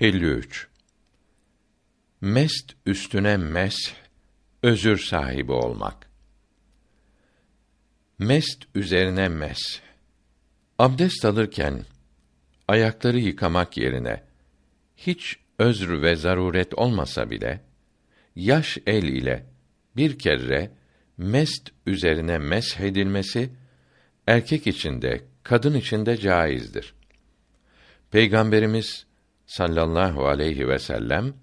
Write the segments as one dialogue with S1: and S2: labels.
S1: 53 Mest üstüne mes özür sahibi olmak. Mest üzerine mes. Abdest alırken ayakları yıkamak yerine hiç özr ve zaruret olmasa bile yaş el ile bir kere mest üzerine mesh edilmesi erkek içinde, kadın içinde caizdir. Peygamberimiz sallallahu aleyhi ve sellem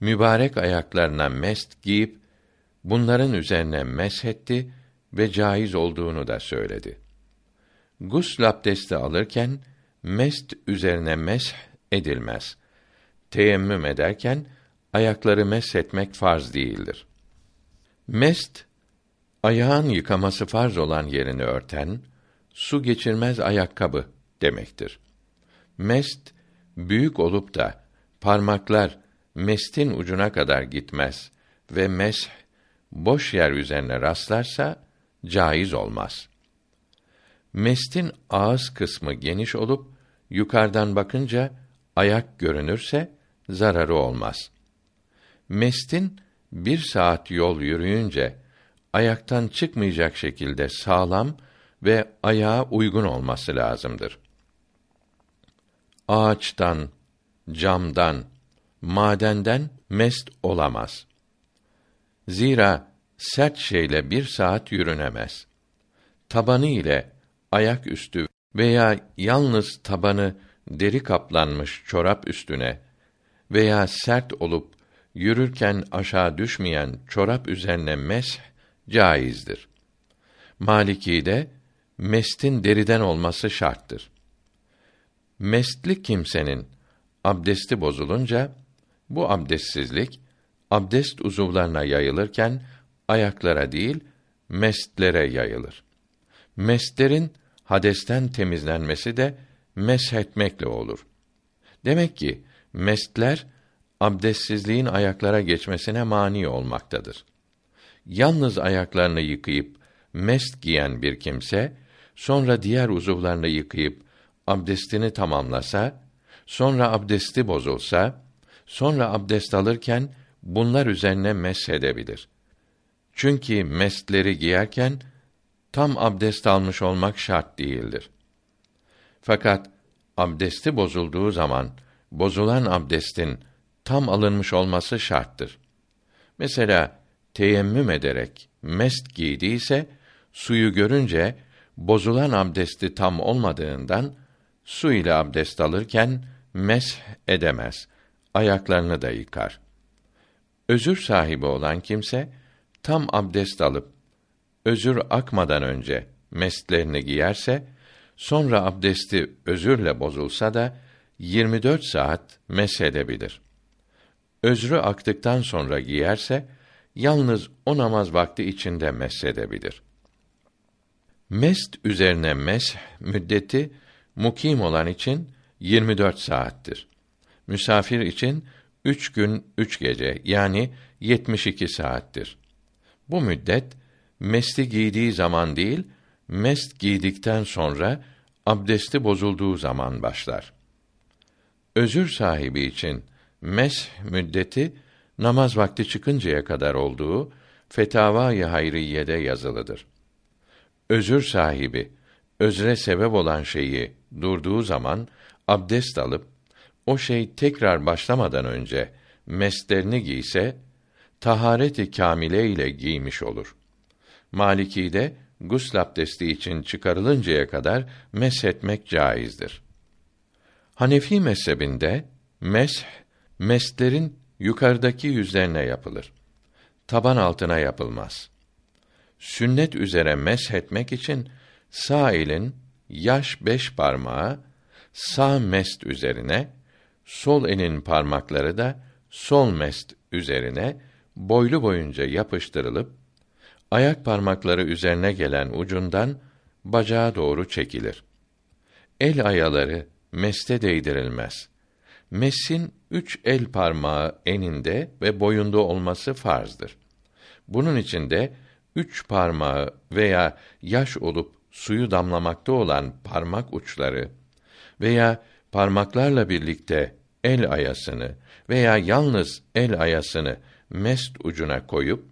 S1: mübarek ayaklarına mest giyip bunların üzerine meshetti ve caiz olduğunu da söyledi. Gusl abdesti alırken mest üzerine mesh edilmez. Teyemmüm ederken ayakları meshetmek farz değildir. Mest ayağın yıkaması farz olan yerini örten su geçirmez ayakkabı demektir. Mest büyük olup da parmaklar mestin ucuna kadar gitmez ve mesh boş yer üzerine rastlarsa caiz olmaz. Mestin ağız kısmı geniş olup yukarıdan bakınca ayak görünürse zararı olmaz. Mestin bir saat yol yürüyünce ayaktan çıkmayacak şekilde sağlam ve ayağa uygun olması lazımdır. Ağaçtan, camdan, madenden mest olamaz. Zira sert şeyle bir saat yürünemez. Tabanı ile ayak üstü veya yalnız tabanı deri kaplanmış çorap üstüne veya sert olup yürürken aşağı düşmeyen çorap üzerine mesh caizdir. Maliki'de mestin deriden olması şarttır. Mestli kimsenin abdesti bozulunca bu abdestsizlik abdest uzuvlarına yayılırken ayaklara değil mestlere yayılır. Mestlerin hadesten temizlenmesi de meshetmekle olur. Demek ki mestler abdestsizliğin ayaklara geçmesine mani olmaktadır. Yalnız ayaklarını yıkayıp mest giyen bir kimse sonra diğer uzuvlarını yıkayıp abdestini tamamlasa, sonra abdesti bozulsa, sonra abdest alırken bunlar üzerine mesedebilir. Çünkü mestleri giyerken tam abdest almış olmak şart değildir. Fakat abdesti bozulduğu zaman bozulan abdestin tam alınmış olması şarttır. Mesela teyemmüm ederek mest giydiyse suyu görünce bozulan abdesti tam olmadığından su ile abdest alırken mesh edemez. Ayaklarını da yıkar. Özür sahibi olan kimse tam abdest alıp özür akmadan önce mestlerini giyerse sonra abdesti özürle bozulsa da 24 saat mesedebilir. Özrü aktıktan sonra giyerse yalnız o namaz vakti içinde mesedebilir. Mest üzerine mesh müddeti mukim olan için 24 saattir. Misafir için üç gün üç gece yani 72 saattir. Bu müddet mesti giydiği zaman değil, mest giydikten sonra abdesti bozulduğu zaman başlar. Özür sahibi için mes müddeti namaz vakti çıkıncaya kadar olduğu Fetavâ-i Hayriyye'de yazılıdır. Özür sahibi özre sebep olan şeyi durduğu zaman abdest alıp o şey tekrar başlamadan önce meslerini giyse tahareti kamile ile giymiş olur. Maliki'de gusl abdesti için çıkarılıncaya kadar meshetmek caizdir. Hanefi mezhebinde mesh meslerin yukarıdaki yüzlerine yapılır. Taban altına yapılmaz. Sünnet üzere meshetmek için sağ elin yaş beş parmağı sağ mest üzerine, sol elin parmakları da sol mest üzerine boylu boyunca yapıştırılıp ayak parmakları üzerine gelen ucundan bacağa doğru çekilir. El ayaları meste değdirilmez. Messin üç el parmağı eninde ve boyunda olması farzdır. Bunun için de üç parmağı veya yaş olup suyu damlamakta olan parmak uçları veya parmaklarla birlikte el ayasını veya yalnız el ayasını mest ucuna koyup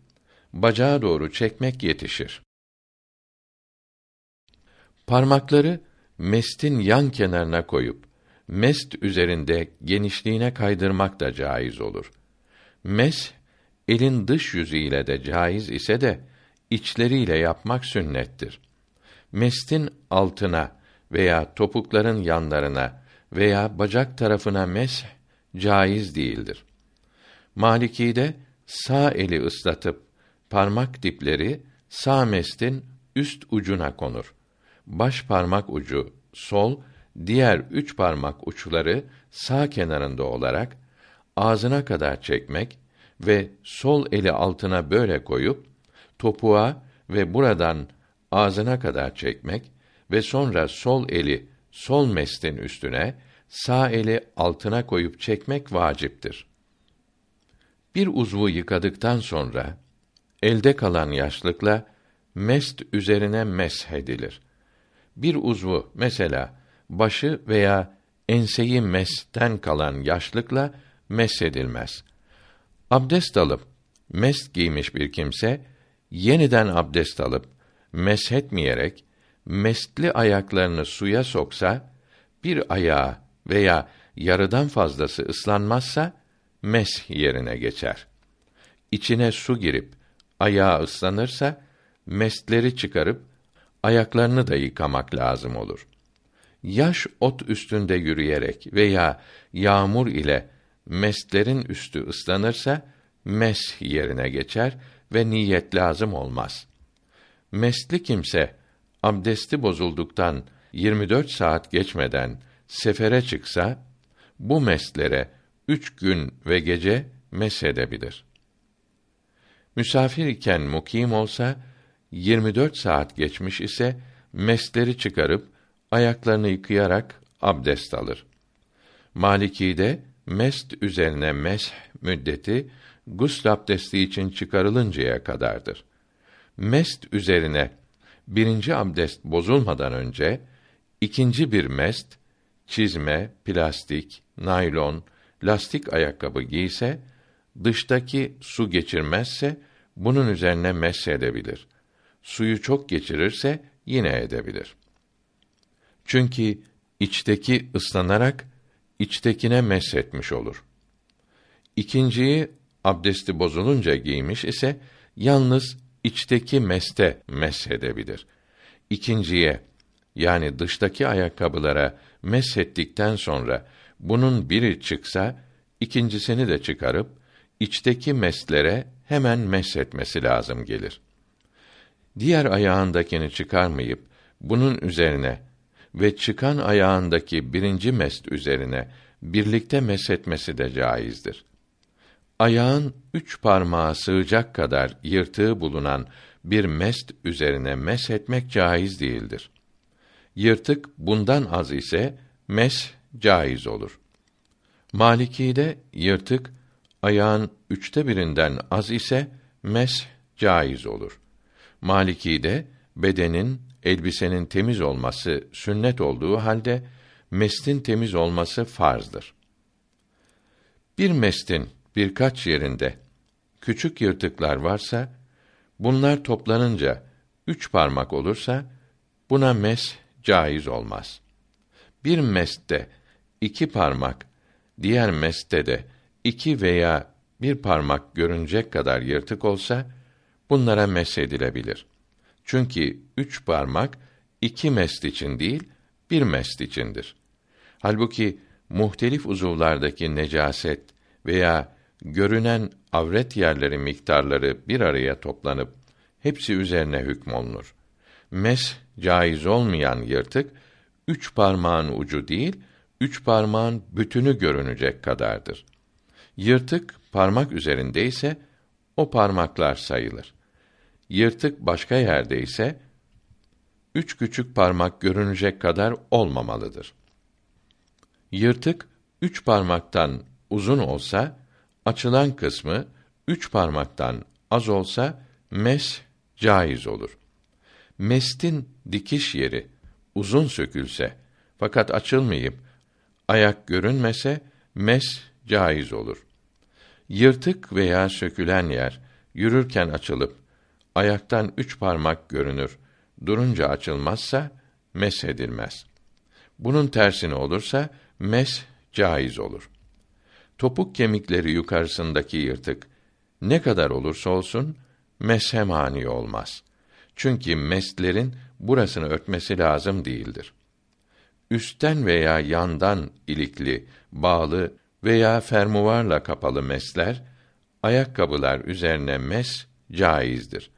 S1: bacağa doğru çekmek yetişir. Parmakları mestin yan kenarına koyup mest üzerinde genişliğine kaydırmak da caiz olur. Mes elin dış yüzüyle de caiz ise de içleriyle yapmak sünnettir. Mestin altına veya topukların yanlarına veya bacak tarafına mes caiz değildir. Maliki'de sağ eli ıslatıp parmak dipleri sağ mestin üst ucuna konur. Baş parmak ucu sol, diğer üç parmak uçları sağ kenarında olarak ağzına kadar çekmek ve sol eli altına böyle koyup topuğa ve buradan ağzına kadar çekmek ve sonra sol eli sol mestin üstüne, sağ eli altına koyup çekmek vaciptir. Bir uzvu yıkadıktan sonra elde kalan yaşlıkla mest üzerine meshedilir. Bir uzvu mesela başı veya enseyi mesten kalan yaşlıkla meshedilmez. Abdest alıp mest giymiş bir kimse yeniden abdest alıp meshetmeyerek mestli ayaklarını suya soksa bir ayağı veya yarıdan fazlası ıslanmazsa mes yerine geçer. İçine su girip ayağı ıslanırsa mestleri çıkarıp ayaklarını da yıkamak lazım olur. Yaş ot üstünde yürüyerek veya yağmur ile mestlerin üstü ıslanırsa mes yerine geçer ve niyet lazım olmaz. Mesli kimse abdesti bozulduktan 24 saat geçmeden sefere çıksa bu meslere üç gün ve gece mesedebilir. Misafir iken mukim olsa 24 saat geçmiş ise mesleri çıkarıp ayaklarını yıkayarak abdest alır. Maliki'de mest üzerine mesh müddeti gusl abdesti için çıkarılıncaya kadardır. Mest üzerine birinci abdest bozulmadan önce ikinci bir mest çizme, plastik, naylon, lastik ayakkabı giyse dıştaki su geçirmezse bunun üzerine mesedebilir. Suyu çok geçirirse yine edebilir. Çünkü içteki ıslanarak içtekine meshetmiş olur. İkinciyi abdesti bozulunca giymiş ise yalnız içteki meste meshedebilir. İkinciye yani dıştaki ayakkabılara meshettikten sonra bunun biri çıksa ikincisini de çıkarıp içteki meslere hemen meshetmesi lazım gelir. Diğer ayağındakini çıkarmayıp bunun üzerine ve çıkan ayağındaki birinci mest üzerine birlikte meshetmesi de caizdir ayağın üç parmağı sığacak kadar yırtığı bulunan bir mest üzerine mes etmek caiz değildir. Yırtık bundan az ise mes caiz olur. Maliki'de yırtık ayağın üçte birinden az ise mes caiz olur. Maliki'de bedenin elbisenin temiz olması sünnet olduğu halde mestin temiz olması farzdır. Bir mestin birkaç yerinde küçük yırtıklar varsa bunlar toplanınca üç parmak olursa buna mes caiz olmaz. Bir meste iki parmak, diğer meste de iki veya bir parmak görünecek kadar yırtık olsa bunlara mes edilebilir. Çünkü üç parmak iki mest için değil, bir mest içindir. Halbuki muhtelif uzuvlardaki necaset veya görünen avret yerleri miktarları bir araya toplanıp hepsi üzerine hükmolunur. Mes caiz olmayan yırtık üç parmağın ucu değil, üç parmağın bütünü görünecek kadardır. Yırtık parmak üzerinde ise o parmaklar sayılır. Yırtık başka yerde ise üç küçük parmak görünecek kadar olmamalıdır. Yırtık üç parmaktan uzun olsa açılan kısmı üç parmaktan az olsa mes caiz olur. Mestin dikiş yeri uzun sökülse fakat açılmayıp ayak görünmese mes caiz olur. Yırtık veya sökülen yer yürürken açılıp ayaktan üç parmak görünür, durunca açılmazsa mes edilmez. Bunun tersini olursa mes caiz olur. Topuk kemikleri yukarısındaki yırtık ne kadar olursa olsun meshe mani olmaz. Çünkü meslerin burasını örtmesi lazım değildir. Üstten veya yandan ilikli, bağlı veya fermuvarla kapalı mesler, ayakkabılar üzerine mes caizdir.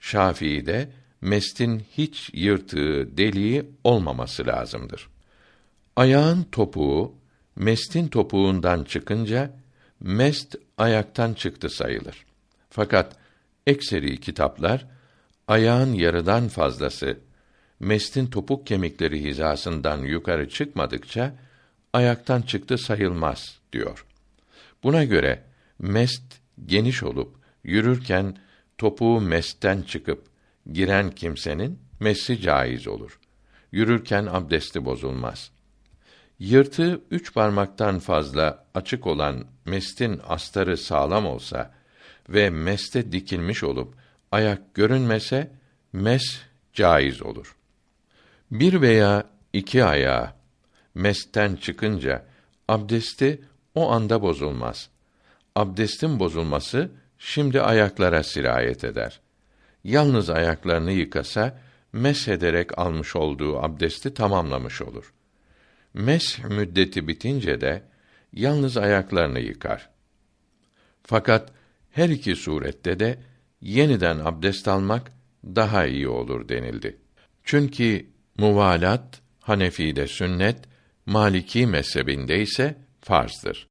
S1: Şafii'de mestin hiç yırtığı, deliği olmaması lazımdır. Ayağın topuğu mestin topuğundan çıkınca mest ayaktan çıktı sayılır. Fakat ekseri kitaplar ayağın yarıdan fazlası mestin topuk kemikleri hizasından yukarı çıkmadıkça ayaktan çıktı sayılmaz diyor. Buna göre mest geniş olup yürürken topuğu mestten çıkıp giren kimsenin mesi caiz olur. Yürürken abdesti bozulmaz. Yırtığı üç parmaktan fazla açık olan mestin astarı sağlam olsa ve meste dikilmiş olup ayak görünmese mes caiz olur. Bir veya iki ayağı mesten çıkınca abdesti o anda bozulmaz. Abdestin bozulması şimdi ayaklara sirayet eder. Yalnız ayaklarını yıkasa mes ederek almış olduğu abdesti tamamlamış olur. Mes müddeti bitince de yalnız ayaklarını yıkar. Fakat her iki surette de yeniden abdest almak daha iyi olur denildi. Çünkü muvalat Hanefi'de sünnet, Maliki mezhebinde ise farzdır.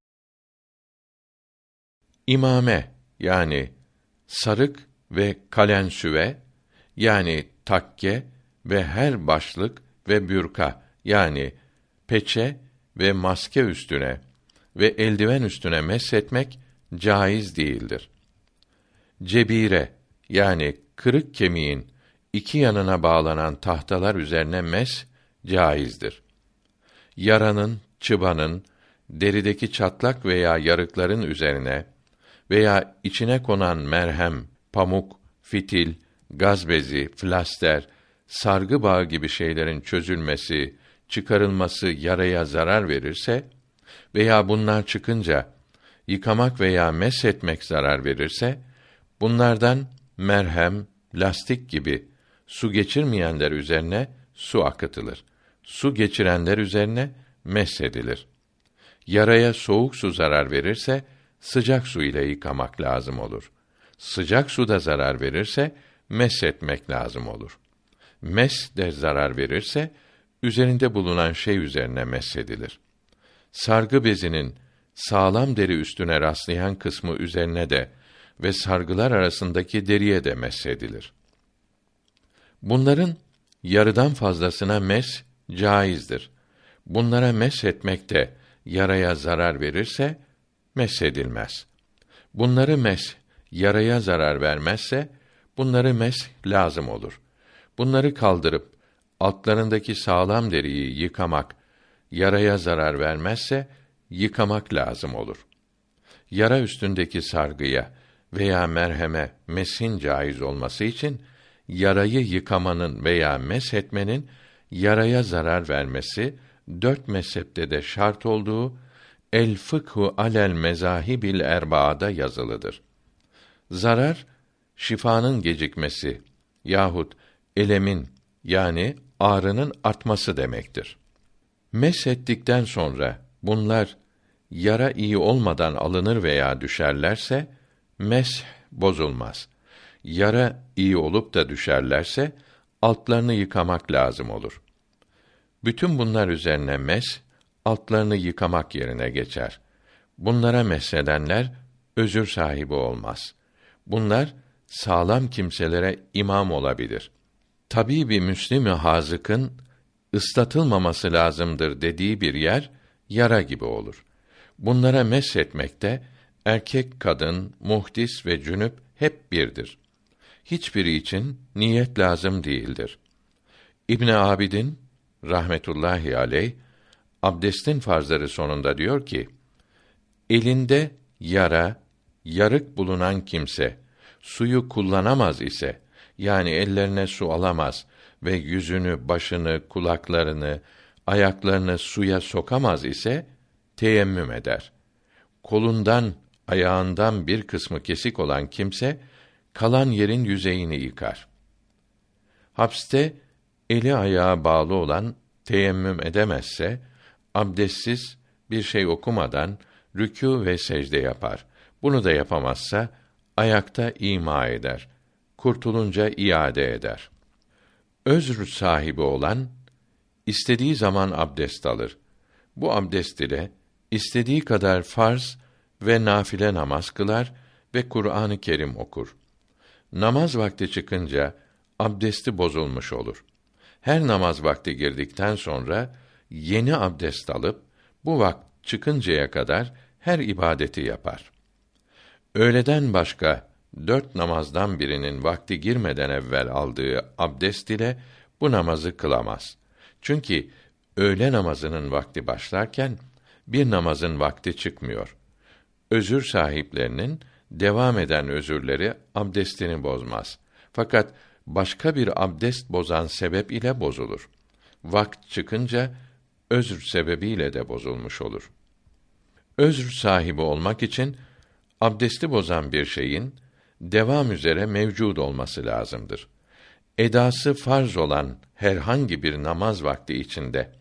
S1: İmame yani sarık ve kalensüve yani takke ve her başlık ve bürka yani peçe ve maske üstüne ve eldiven üstüne meshetmek caiz değildir. Cebire yani kırık kemiğin iki yanına bağlanan tahtalar üzerine mes caizdir. Yaranın, çıbanın, derideki çatlak veya yarıkların üzerine veya içine konan merhem, pamuk, fitil, gaz bezi, flaster, sargı bağı gibi şeylerin çözülmesi, çıkarılması yaraya zarar verirse veya bunlar çıkınca yıkamak veya meshetmek zarar verirse bunlardan merhem, lastik gibi su geçirmeyenler üzerine su akıtılır. Su geçirenler üzerine meshedilir. Yaraya soğuk su zarar verirse sıcak su ile yıkamak lazım olur. Sıcak su da zarar verirse meshetmek lazım olur. Mes de zarar verirse üzerinde bulunan şey üzerine meshedilir. Sargı bezinin sağlam deri üstüne rastlayan kısmı üzerine de ve sargılar arasındaki deriye de meshedilir. Bunların yarıdan fazlasına mes caizdir. Bunlara mes etmek de yaraya zarar verirse mesedilmez. Bunları mes yaraya zarar vermezse bunları mes lazım olur. Bunları kaldırıp altlarındaki sağlam deriyi yıkamak yaraya zarar vermezse yıkamak lazım olur. Yara üstündeki sargıya veya merheme mesin caiz olması için yarayı yıkamanın veya meshetmenin yaraya zarar vermesi dört mezhepte de şart olduğu El Fıkhu Alel Mezahibil Erbaa'da yazılıdır. Zarar şifanın gecikmesi yahut elemin yani ağrının artması demektir. Meshettikten sonra bunlar yara iyi olmadan alınır veya düşerlerse mesh bozulmaz. Yara iyi olup da düşerlerse altlarını yıkamak lazım olur. Bütün bunlar üzerine mes altlarını yıkamak yerine geçer. Bunlara mesledenler özür sahibi olmaz. Bunlar sağlam kimselere imam olabilir. Tabii bir Müslimi hazıkın ıslatılmaması lazımdır dediği bir yer yara gibi olur. Bunlara meshetmekte erkek, kadın, muhdis ve cünüp hep birdir. Hiçbiri için niyet lazım değildir. İbn Abidin rahmetullahi aleyh abdestin farzları sonunda diyor ki: elinde yara, yarık bulunan kimse suyu kullanamaz ise yani ellerine su alamaz ve yüzünü, başını, kulaklarını, ayaklarını suya sokamaz ise teyemmüm eder. Kolundan, ayağından bir kısmı kesik olan kimse kalan yerin yüzeyini yıkar. Hapste eli ayağı bağlı olan teyemmüm edemezse abdestsiz bir şey okumadan rükû ve secde yapar. Bunu da yapamazsa ayakta ima eder. Kurtulunca iade eder. Özr sahibi olan istediği zaman abdest alır. Bu abdest ile istediği kadar farz ve nafile namaz kılar ve Kur'an-ı Kerim okur. Namaz vakti çıkınca abdesti bozulmuş olur. Her namaz vakti girdikten sonra yeni abdest alıp bu vakt çıkıncaya kadar her ibadeti yapar. Öğleden başka dört namazdan birinin vakti girmeden evvel aldığı abdest ile bu namazı kılamaz. Çünkü öğle namazının vakti başlarken bir namazın vakti çıkmıyor. Özür sahiplerinin devam eden özürleri abdestini bozmaz. Fakat başka bir abdest bozan sebep ile bozulur. Vakt çıkınca özür sebebiyle de bozulmuş olur. Özür sahibi olmak için abdesti bozan bir şeyin devam üzere mevcud olması lazımdır. Edası farz olan herhangi bir namaz vakti içinde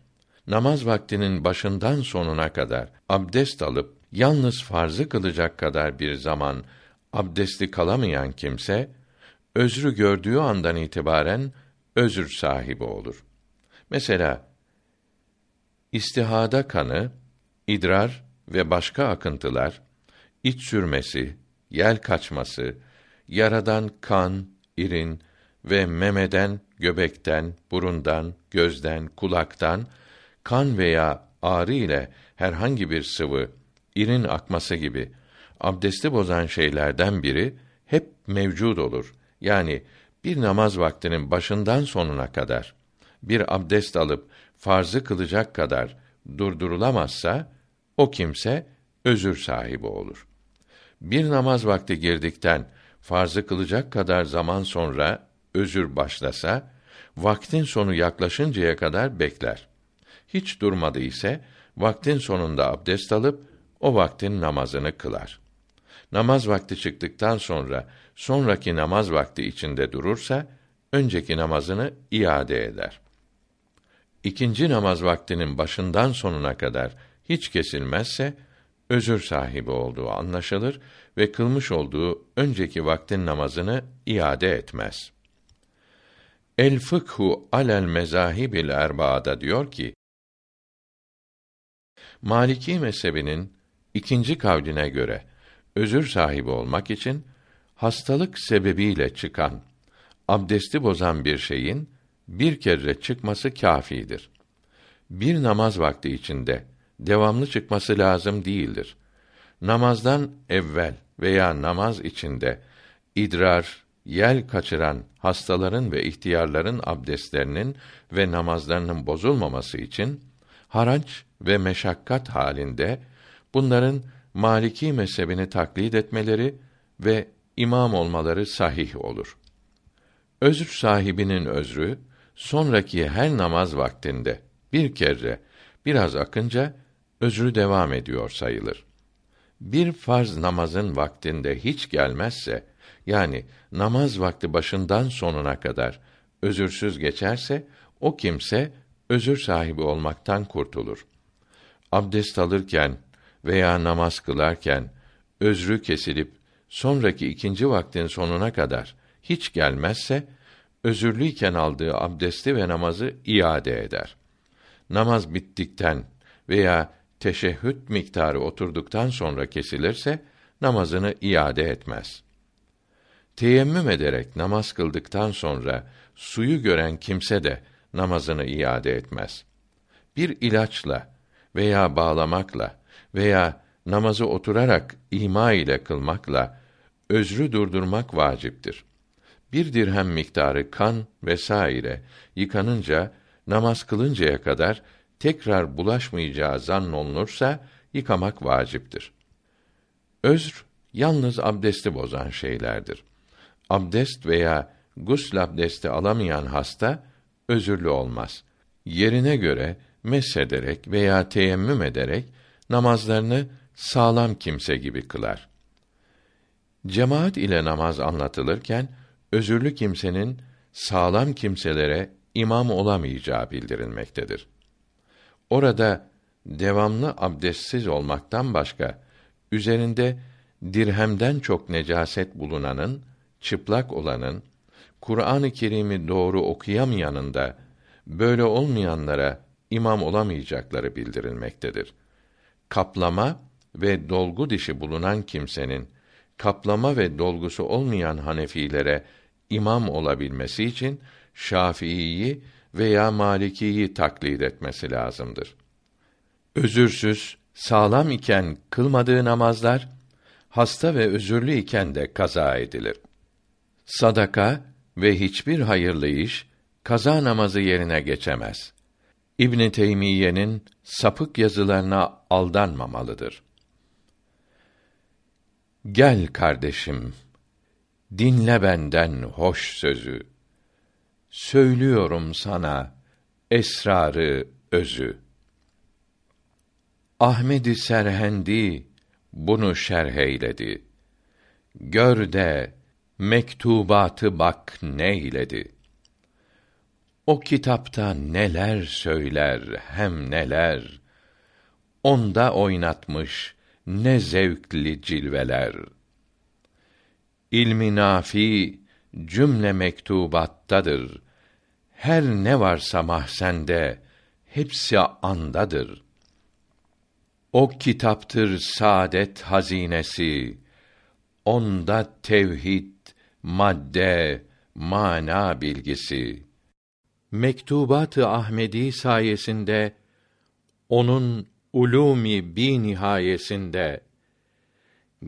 S1: namaz vaktinin başından sonuna kadar abdest alıp yalnız farzı kılacak kadar bir zaman abdesti kalamayan kimse özrü gördüğü andan itibaren özür sahibi olur. Mesela istihada kanı, idrar ve başka akıntılar, iç sürmesi, yel kaçması, yaradan kan, irin ve memeden, göbekten, burundan, gözden, kulaktan kan veya ağrı ile herhangi bir sıvı, irin akması gibi abdesti bozan şeylerden biri hep mevcud olur. Yani bir namaz vaktinin başından sonuna kadar bir abdest alıp farzı kılacak kadar durdurulamazsa o kimse özür sahibi olur. Bir namaz vakti girdikten farzı kılacak kadar zaman sonra özür başlasa vaktin sonu yaklaşıncaya kadar bekler. Hiç durmadı ise vaktin sonunda abdest alıp o vaktin namazını kılar. Namaz vakti çıktıktan sonra sonraki namaz vakti içinde durursa önceki namazını iade eder. İkinci namaz vaktinin başından sonuna kadar hiç kesilmezse özür sahibi olduğu anlaşılır ve kılmış olduğu önceki vaktin namazını iade etmez. El fıkhu alel mezahibil erbaada diyor ki Maliki mezhebinin ikinci kavline göre özür sahibi olmak için hastalık sebebiyle çıkan abdesti bozan bir şeyin bir kere çıkması kâfidir. Bir namaz vakti içinde devamlı çıkması lazım değildir. Namazdan evvel veya namaz içinde idrar, yel kaçıran hastaların ve ihtiyarların abdestlerinin ve namazlarının bozulmaması için haraç ve meşakkat halinde bunların Maliki mezhebini taklit etmeleri ve imam olmaları sahih olur. Özür sahibinin özrü sonraki her namaz vaktinde bir kere biraz akınca özrü devam ediyor sayılır. Bir farz namazın vaktinde hiç gelmezse yani namaz vakti başından sonuna kadar özürsüz geçerse o kimse özür sahibi olmaktan kurtulur. Abdest alırken veya namaz kılarken özrü kesilip sonraki ikinci vaktin sonuna kadar hiç gelmezse özürlüyken aldığı abdesti ve namazı iade eder. Namaz bittikten veya teşehhüd miktarı oturduktan sonra kesilirse namazını iade etmez. Teyemmüm ederek namaz kıldıktan sonra suyu gören kimse de namazını iade etmez. Bir ilaçla veya bağlamakla veya namazı oturarak ima ile kılmakla özrü durdurmak vaciptir. Bir dirhem miktarı kan vesaire yıkanınca namaz kılıncaya kadar tekrar bulaşmayacağı zannolunursa yıkamak vaciptir. Özr yalnız abdesti bozan şeylerdir. Abdest veya gusl abdesti alamayan hasta özürlü olmaz. Yerine göre mesederek veya teyemmüm ederek namazlarını sağlam kimse gibi kılar. Cemaat ile namaz anlatılırken özürlü kimsenin sağlam kimselere imam olamayacağı bildirilmektedir. Orada devamlı abdestsiz olmaktan başka üzerinde dirhemden çok necaset bulunanın, çıplak olanın, Kur'an-ı Kerim'i doğru okuyamayanın da böyle olmayanlara imam olamayacakları bildirilmektedir. Kaplama ve dolgu dişi bulunan kimsenin kaplama ve dolgusu olmayan Hanefilere imam olabilmesi için Şafii'yi veya Maliki'yi taklit etmesi lazımdır. Özürsüz, sağlam iken kılmadığı namazlar hasta ve özürlü iken de kaza edilir. Sadaka ve hiçbir hayırlı iş kaza namazı yerine geçemez. İbn Teymiyye'nin sapık yazılarına aldanmamalıdır. Gel kardeşim, dinle benden hoş sözü. Söylüyorum sana esrarı özü. Ahmedi Serhendi bunu şerh eyledi. Gör de mektubatı bak neyledi. O kitapta neler söyler hem neler. Onda oynatmış ne zevkli cilveler. İlmi nafi cümle mektubattadır. Her ne varsa mahsende hepsi andadır. O kitaptır saadet hazinesi. Onda tevhid, madde, mana bilgisi. Mektubat-ı Ahmedi sayesinde onun ulûmi bi nihayesinde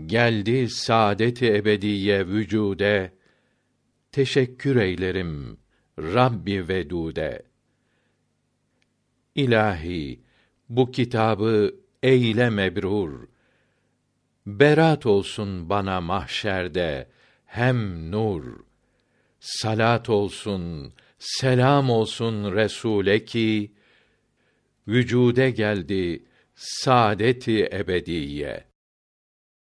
S1: geldi saadet-i ebediye vücude teşekkür eylerim Rabbi vedude. İlahi bu kitabı eyle mebrur. Berat olsun bana mahşerde hem nur. Salat olsun selam olsun Resule ki vücude geldi saadeti ebediye